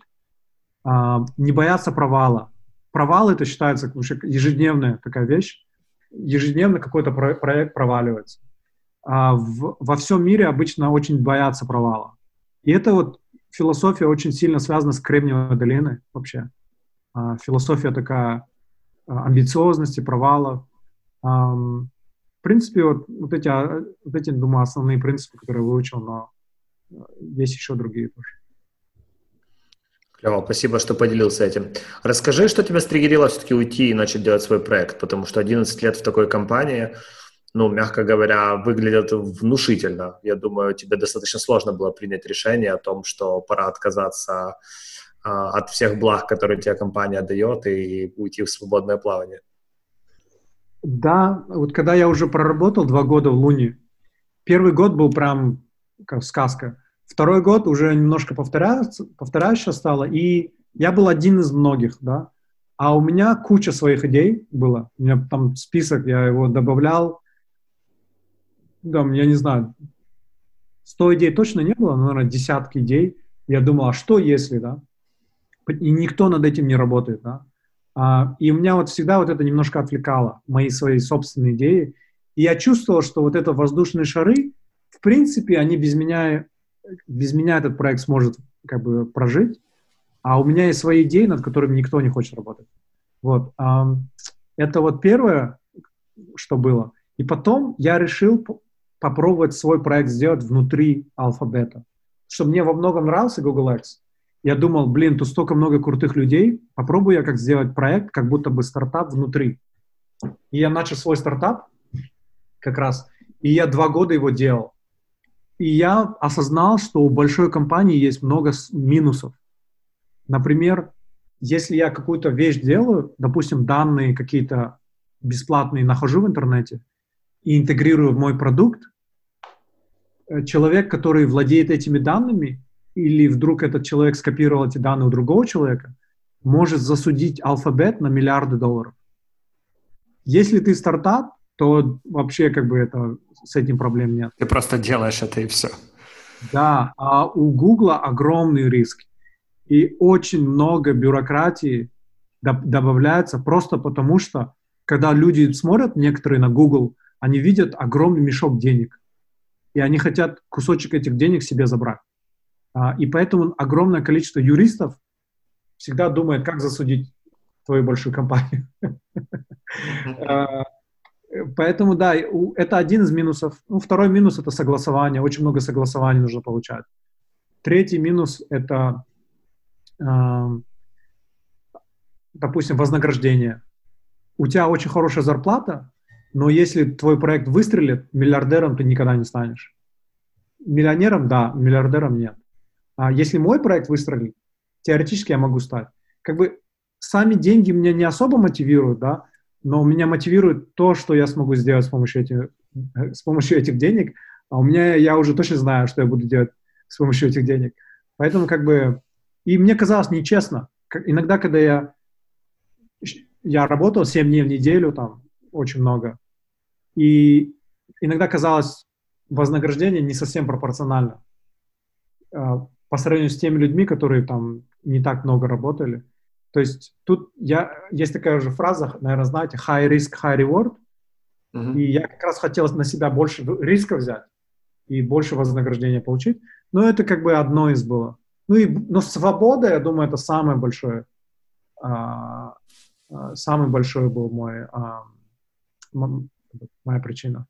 А, не бояться провала. Провал — это считается вообще ежедневная такая вещь. ежедневно какой-то про- проект проваливается. А в, во всем мире обычно очень боятся провала. И это вот философия очень сильно связана с Кремниевой долиной вообще. А, философия такая а, амбициозности, провалов. А, в принципе, вот, вот, эти, а, вот эти, думаю, основные принципы, которые выучил, но есть еще другие тоже. Клево, спасибо, что поделился этим. Расскажи, что тебя стригерило все-таки уйти и начать делать свой проект, потому что 11 лет в такой компании, ну, мягко говоря, выглядит внушительно. Я думаю, тебе достаточно сложно было принять решение о том, что пора отказаться а, от всех благ, которые тебе компания дает, и уйти в свободное плавание. Да, вот когда я уже проработал два года в Луне, первый год был прям как сказка. Второй год уже немножко повторяющее стало, и я был один из многих, да. А у меня куча своих идей было. У меня там список, я его добавлял. Да, я не знаю, 100 идей точно не было, но, наверное, десятки идей. Я думал, а что если, да? И никто над этим не работает, да? А, и у меня вот всегда вот это немножко отвлекало, мои свои собственные идеи. И я чувствовал, что вот это воздушные шары, в принципе, они без меня, без меня этот проект сможет как бы прожить, а у меня есть свои идеи, над которыми никто не хочет работать. Вот. Это вот первое, что было. И потом я решил попробовать свой проект сделать внутри алфабета. Что мне во многом нравился Google X. Я думал, блин, тут столько много крутых людей, попробую я как сделать проект, как будто бы стартап внутри. И я начал свой стартап как раз, и я два года его делал. И я осознал, что у большой компании есть много минусов. Например, если я какую-то вещь делаю, допустим, данные какие-то бесплатные нахожу в интернете и интегрирую в мой продукт, э, человек, который владеет этими данными, или вдруг этот человек скопировал эти данные у другого человека, может засудить алфабет на миллиарды долларов. Если ты стартап, то вообще как бы это с этим проблем нет. Ты просто делаешь это и все. Да, а у Гугла огромный риск. И очень много бюрократии добавляется просто потому, что когда люди смотрят некоторые на Google, они видят огромный мешок денег. И они хотят кусочек этих денег себе забрать. А, и поэтому огромное количество юристов всегда думает, как засудить твою большую компанию. Поэтому, да, это один из минусов. Ну, второй минус — это согласование. Очень много согласований нужно получать. Третий минус — это, э, допустим, вознаграждение. У тебя очень хорошая зарплата, но если твой проект выстрелит, миллиардером ты никогда не станешь. Миллионером — да, миллиардером — нет. А если мой проект выстрелит, теоретически я могу стать. Как бы сами деньги меня не особо мотивируют, да, но меня мотивирует то, что я смогу сделать с помощью этих, э, с помощью этих денег, а у меня, я уже точно знаю, что я буду делать с помощью этих денег. Поэтому как бы, и мне казалось нечестно. Иногда, когда я, я работал 7 дней в неделю, там, очень много, и иногда казалось, вознаграждение не совсем пропорционально а, по сравнению с теми людьми, которые там не так много работали. То есть тут я, есть такая уже фраза, наверное, знаете, high risk, high reward. Uh-huh. И я как раз хотел на себя больше риска взять и больше вознаграждения получить. Но это как бы одно из было. Ну и, но свобода, я думаю, это самое большое, а, а, самый большой был мой, а, моя причина.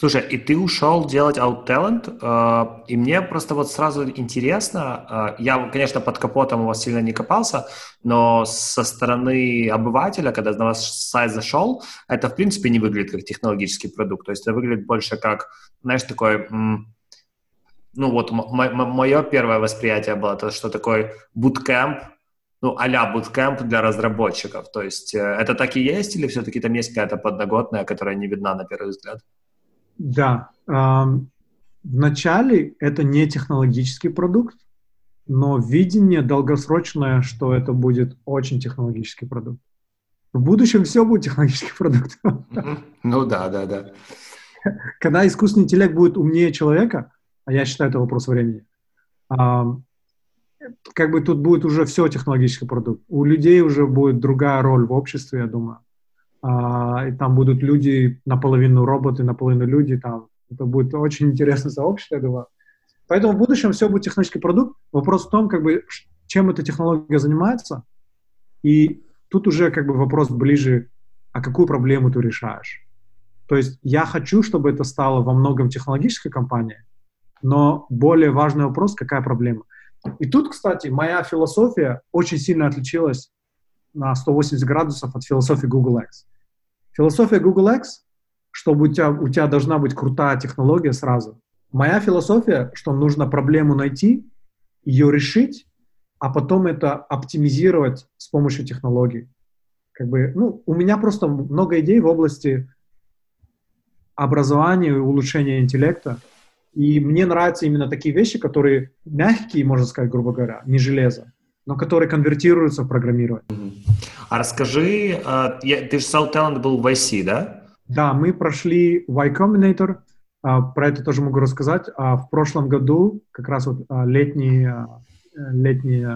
Слушай, и ты ушел делать OutTalent, э, и мне просто вот сразу интересно, э, я, конечно, под капотом у вас сильно не копался, но со стороны обывателя, когда на ваш сайт зашел, это, в принципе, не выглядит как технологический продукт, то есть это выглядит больше как, знаешь, такой, ну вот мое первое восприятие было, то, что такой bootcamp, ну, а-ля bootcamp для разработчиков, то есть э, это так и есть, или все-таки там есть какая-то подноготная, которая не видна на первый взгляд? Да. Вначале это не технологический продукт, но видение долгосрочное, что это будет очень технологический продукт. В будущем все будет технологический продукт. Ну да, да, да. Когда искусственный интеллект будет умнее человека, а я считаю, это вопрос времени, как бы тут будет уже все технологический продукт. У людей уже будет другая роль в обществе, я думаю. А, и там будут люди наполовину роботы, наполовину люди, там это будет очень интересное сообщество, я думаю. Поэтому в будущем все будет технический продукт. Вопрос в том, как бы, чем эта технология занимается, и тут уже как бы вопрос ближе, а какую проблему ты решаешь. То есть я хочу, чтобы это стало во многом технологической компанией, но более важный вопрос, какая проблема. И тут, кстати, моя философия очень сильно отличилась на 180 градусов от философии Google X. Философия Google X, чтобы у тебя, у тебя должна быть крутая технология сразу. Моя философия, что нужно проблему найти, ее решить, а потом это оптимизировать с помощью технологий. Как бы, ну, у меня просто много идей в области образования и улучшения интеллекта. И мне нравятся именно такие вещи, которые мягкие, можно сказать, грубо говоря, не железо, но которые конвертируются в программирование. А расскажи, а, ты же South Talent был в IC, да? Да, мы прошли Y Combinator, а, про это тоже могу рассказать. А в прошлом году, как раз вот летний, летний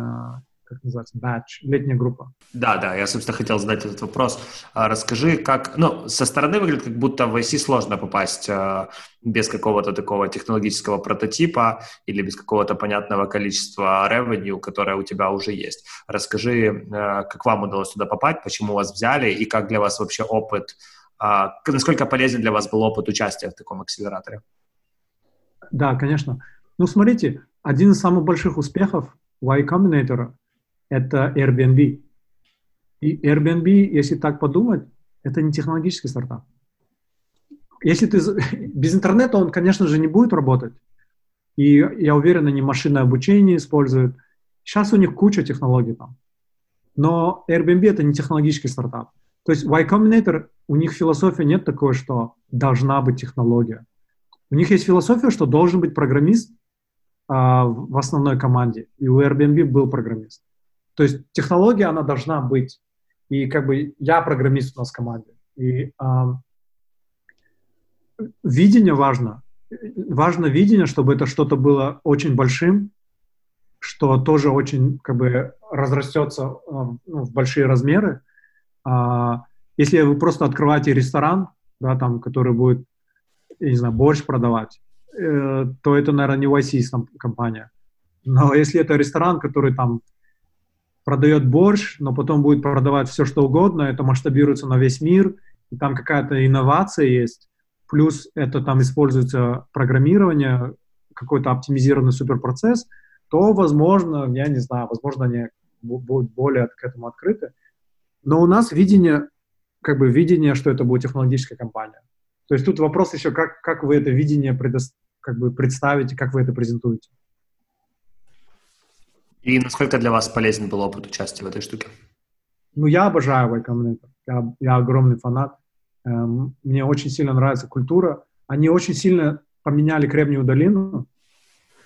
как называется, batch, летняя группа. Да, да, я, собственно, хотел задать этот вопрос. А, расскажи, как, ну, со стороны выглядит, как будто в IC сложно попасть а, без какого-то такого технологического прототипа или без какого-то понятного количества revenue, которое у тебя уже есть. Расскажи, а, как вам удалось туда попасть, почему вас взяли и как для вас вообще опыт, насколько полезен для вас был опыт участия в таком акселераторе? Да, конечно. Ну, смотрите, один из самых больших успехов Y Combinator это Airbnb. И Airbnb, если так подумать, это не технологический стартап. Если ты без интернета, он, конечно же, не будет работать. И я уверен, они машинное обучение используют. Сейчас у них куча технологий там. Но Airbnb это не технологический стартап. То есть Y Combinator, у них философия нет такой, что должна быть технология. У них есть философия, что должен быть программист а, в основной команде. И у Airbnb был программист. То есть технология, она должна быть. И как бы я программист у нас в команде. И э, видение важно. Важно видение, чтобы это что-то было очень большим, что тоже очень как бы разрастется ну, в большие размеры. А, если вы просто открываете ресторан, да, там, который будет, я не знаю, борщ продавать, э, то это, наверное, не YC компания. Но если это ресторан, который там продает борщ, но потом будет продавать все, что угодно, это масштабируется на весь мир, и там какая-то инновация есть, плюс это там используется программирование, какой-то оптимизированный суперпроцесс, то, возможно, я не знаю, возможно, они будут более к этому открыты. Но у нас видение, как бы видение, что это будет технологическая компания. То есть тут вопрос еще, как, как вы это видение предо, как бы представите, как вы это презентуете. И насколько для вас полезен был опыт участия в этой штуке? Ну, я обожаю Combinator. Я, я огромный фанат. Эм, мне очень сильно нравится культура. Они очень сильно поменяли Кремниевую долину.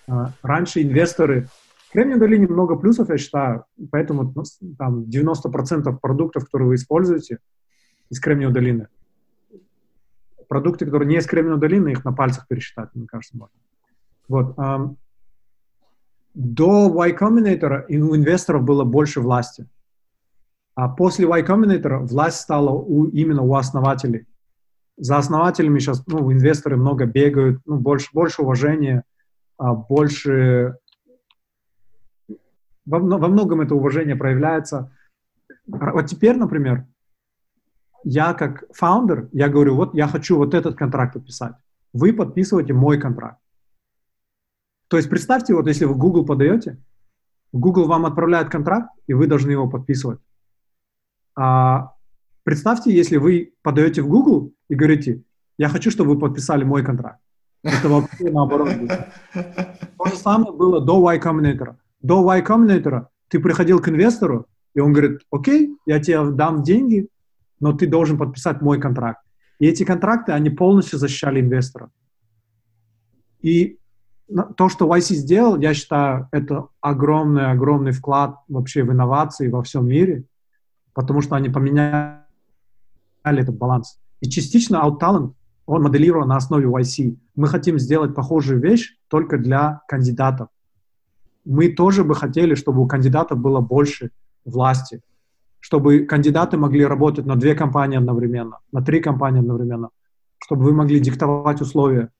Э, раньше инвесторы... В Кремниевой долине много плюсов, я считаю. Поэтому ну, там 90% продуктов, которые вы используете из Кремниевой долины, продукты, которые не из Кремниевой долины, их на пальцах пересчитать, мне кажется, можно. Вот. Эм, до Y Combinator у инвесторов было больше власти. А после Y Combinator власть стала у, именно у основателей. За основателями сейчас ну, инвесторы много бегают, ну, больше, больше уважения, а, больше... Во, во многом это уважение проявляется. Вот теперь, например, я как фаундер, я говорю, вот я хочу вот этот контракт подписать. Вы подписываете мой контракт. То есть представьте, вот если вы в Google подаете, Google вам отправляет контракт, и вы должны его подписывать. А представьте, если вы подаете в Google и говорите, я хочу, чтобы вы подписали мой контракт. Это вообще наоборот. То же самое было до Y Combinator. До Y Combinator ты приходил к инвестору, и он говорит, окей, я тебе дам деньги, но ты должен подписать мой контракт. И эти контракты, они полностью защищали инвестора. И то, что YC сделал, я считаю, это огромный-огромный вклад вообще в инновации во всем мире, потому что они поменяли этот баланс. И частично OutTalent, он моделирован на основе YC. Мы хотим сделать похожую вещь только для кандидатов. Мы тоже бы хотели, чтобы у кандидатов было больше власти, чтобы кандидаты могли работать на две компании одновременно, на три компании одновременно, чтобы вы могли диктовать условия.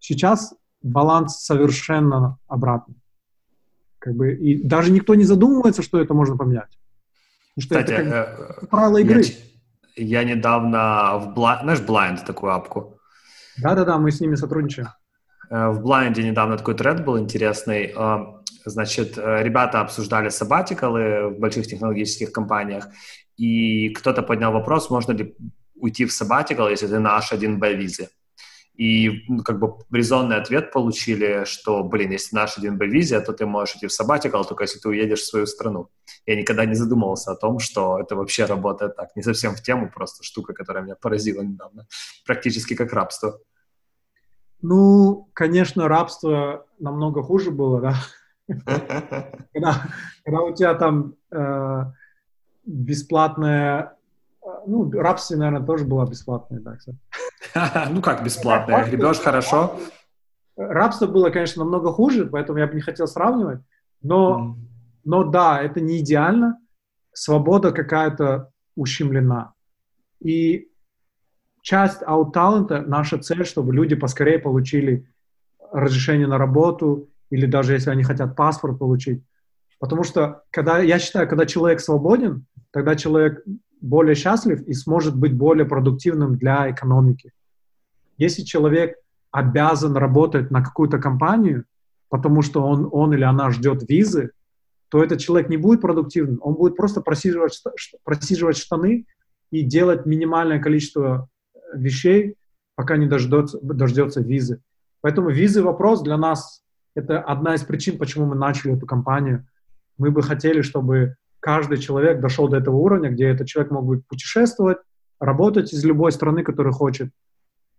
Сейчас баланс совершенно обратный. Как бы, и даже никто не задумывается, что это можно поменять. что Кстати, это как э, правила игры. Я, я недавно в Blind, знаешь, Blind такую апку? Да-да-да, мы с ними сотрудничаем. Э, в Blind недавно такой тред был интересный. Э, значит, ребята обсуждали сабатикалы в больших технологических компаниях, и кто-то поднял вопрос, можно ли уйти в сабатикал, если ты на H1B визе. И ну, как бы резонный ответ получили, что, блин, если наш один b визия, то ты можешь идти в sabbatical, только если ты уедешь в свою страну. Я никогда не задумывался о том, что это вообще работает так. Не совсем в тему, просто штука, которая меня поразила недавно. Практически как рабство. Ну, конечно, рабство намного хуже было, да? Когда, когда у тебя там э, бесплатная... Ну, рабство, наверное, тоже было бесплатное, да, кстати. Ну как бесплатное? Гребешь хорошо? Рабство было, конечно, намного хуже, поэтому я бы не хотел сравнивать. Но, но да, это не идеально. Свобода какая-то ущемлена. И часть аут-талента, наша цель, чтобы люди поскорее получили разрешение на работу, или даже если они хотят паспорт получить. Потому что, когда, я считаю, когда человек свободен, тогда человек более счастлив и сможет быть более продуктивным для экономики. Если человек обязан работать на какую-то компанию, потому что он, он или она ждет визы, то этот человек не будет продуктивным, он будет просто просиживать, просиживать штаны и делать минимальное количество э, вещей, пока не дождется, дождется визы. Поэтому визы вопрос для нас — это одна из причин, почему мы начали эту компанию. Мы бы хотели, чтобы каждый человек дошел до этого уровня, где этот человек мог бы путешествовать, работать из любой страны, которую хочет,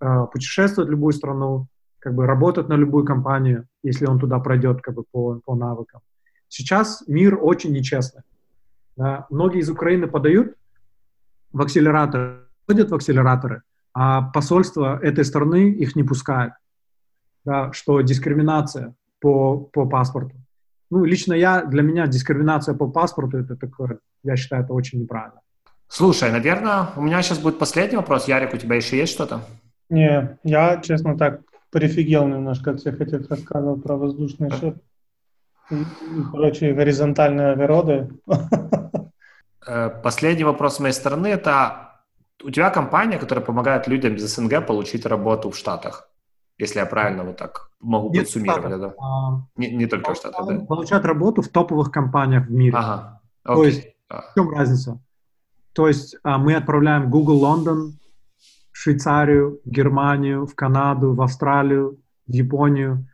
э, путешествовать в любую страну, как бы работать на любую компанию, если он туда пройдет как бы по, по навыкам. Сейчас мир очень нечестный. Да. Многие из Украины подают в акселераторы, ходят в акселераторы, а посольство этой страны их не пускает. Да, что дискриминация по, по паспорту. Ну, лично я, для меня дискриминация по паспорту, это такое, я считаю, это очень неправильно. Слушай, наверное, у меня сейчас будет последний вопрос. Ярик, у тебя еще есть что-то? Не, я, честно, так прифигел немножко от всех этих рассказов про воздушный и, и прочие горизонтальные огороды. Э, последний вопрос с моей стороны – это у тебя компания, которая помогает людям из СНГ получить работу в Штатах? Если я правильно вот так могу Нет, подсуммировать, да? А, не, не только Штаты, да? Получают работу в топовых компаниях в мире. Ага. Окей. То есть, а. в чем разница? То есть а, мы отправляем Google Лондон, Швейцарию, в Германию, в Канаду, в Австралию, в Японию.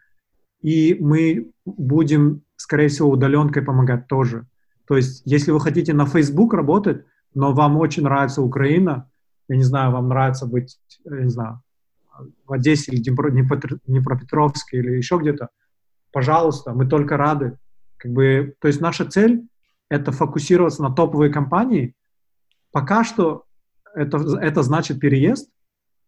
И мы будем, скорее всего, удаленкой помогать тоже. То есть, если вы хотите на Facebook работать, но вам очень нравится Украина, я не знаю, вам нравится быть, я не знаю, в Одессе или Днепропетровске или еще где-то, пожалуйста, мы только рады. Как бы, то есть наша цель — это фокусироваться на топовые компании. Пока что это, это значит переезд,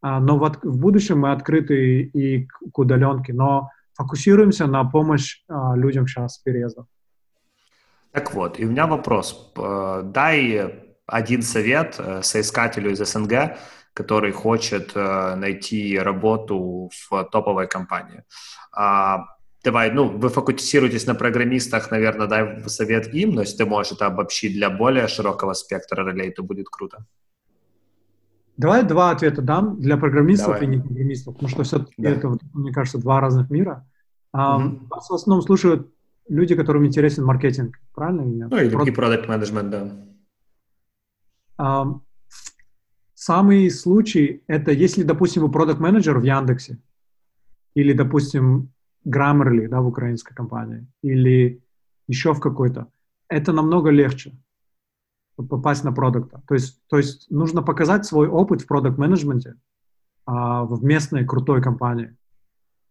а, но в, в будущем мы открыты и к, удаленке, но фокусируемся на помощь а, людям сейчас с переездом. Так вот, и у меня вопрос. Дай один совет э, соискателю из СНГ, который хочет э, найти работу в топовой компании. А, давай, ну, вы фокусируетесь на программистах, наверное, дай совет им, но если ты можешь это обобщить для более широкого спектра ролей, то будет круто. Давай два ответа дам для программистов Давай. и не программистов, потому что все да. это, мне кажется, два разных мира. Mm-hmm. Вас в основном слушают люди, которым интересен маркетинг, правильно? Ну, или Продукт. продукт менеджмент, да. Самый случай — это если, допустим, вы продукт-менеджер в Яндексе, или, допустим, Grammarly, да, в украинской компании, или еще в какой-то, это намного легче попасть на продукта. То есть, то есть нужно показать свой опыт в продукт-менеджменте а, в местной крутой компании.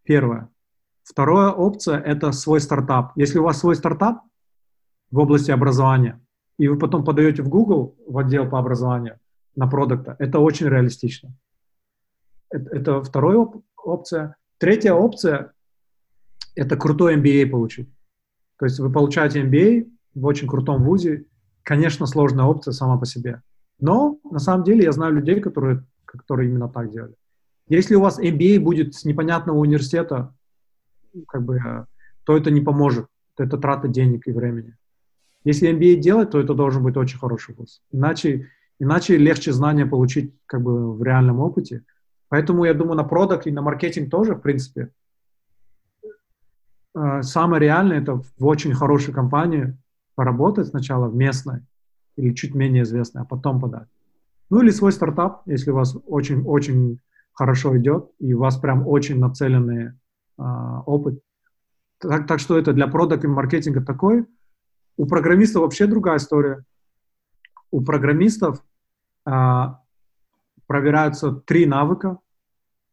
Первое. Вторая опция — это свой стартап. Если у вас свой стартап в области образования, и вы потом подаете в Google, в отдел по образованию, на продукта. Это очень реалистично. Это, вторая оп- опция. Третья опция — это крутой MBA получить. То есть вы получаете MBA в очень крутом вузе, конечно, сложная опция сама по себе. Но на самом деле я знаю людей, которые, которые именно так делали. Если у вас MBA будет с непонятного университета, как бы, то это не поможет. Это трата денег и времени. Если MBA делать, то это должен быть очень хороший вуз. Иначе, иначе легче знания получить как бы в реальном опыте. Поэтому я думаю, на продукт и на маркетинг тоже, в принципе, э, самое реальное это в очень хорошей компании поработать сначала в местной или чуть менее известной, а потом подать. Ну или свой стартап, если у вас очень-очень хорошо идет и у вас прям очень нацеленный э, опыт. Так, так что это для продукта и маркетинга такой. У программистов вообще другая история. У программистов э, проверяются три навыка.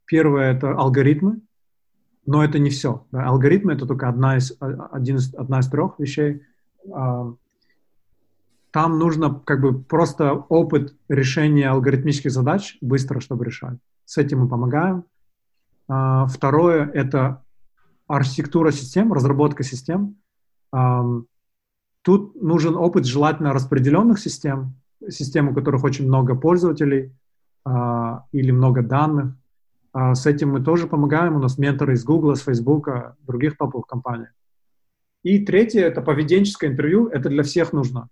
Первое — это алгоритмы, но это не все. Да. Алгоритмы — это только одна из, один из, одна из трех вещей. А, там нужно как бы просто опыт решения алгоритмических задач быстро, чтобы решать. С этим мы помогаем. А, второе — это архитектура систем, разработка систем. Тут нужен опыт желательно распределенных систем, систем, у которых очень много пользователей, а, или много данных. А, с этим мы тоже помогаем. У нас менторы из Google, с Facebook, других топовых компаний. И третье — это поведенческое интервью. Это для всех нужно.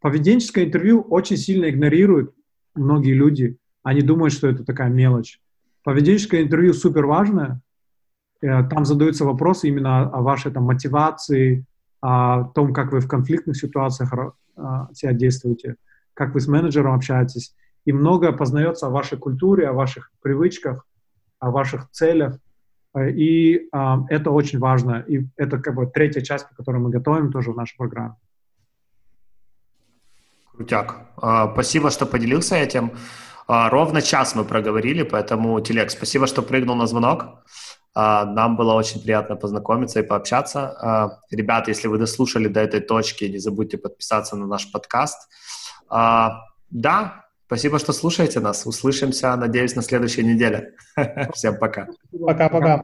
Поведенческое интервью очень сильно игнорируют многие люди. Они думают, что это такая мелочь. Поведенческое интервью супер важное. Э, там задаются вопросы именно о вашей там, мотивации, о том, как вы в конфликтных ситуациях а, себя действуете, как вы с менеджером общаетесь и многое познается о вашей культуре, о ваших привычках, о ваших целях. Э, и э, это очень важно. И это как бы третья часть, по которой мы готовим тоже в нашей программе. Крутяк. А, спасибо, что поделился этим. А, ровно час мы проговорили, поэтому, Телек, спасибо, что прыгнул на звонок. Нам было очень приятно познакомиться и пообщаться. Ребята, если вы дослушали до этой точки, не забудьте подписаться на наш подкаст. Да, Спасибо, что слушаете нас. Услышимся, надеюсь, на следующей неделе. Всем пока. Пока-пока.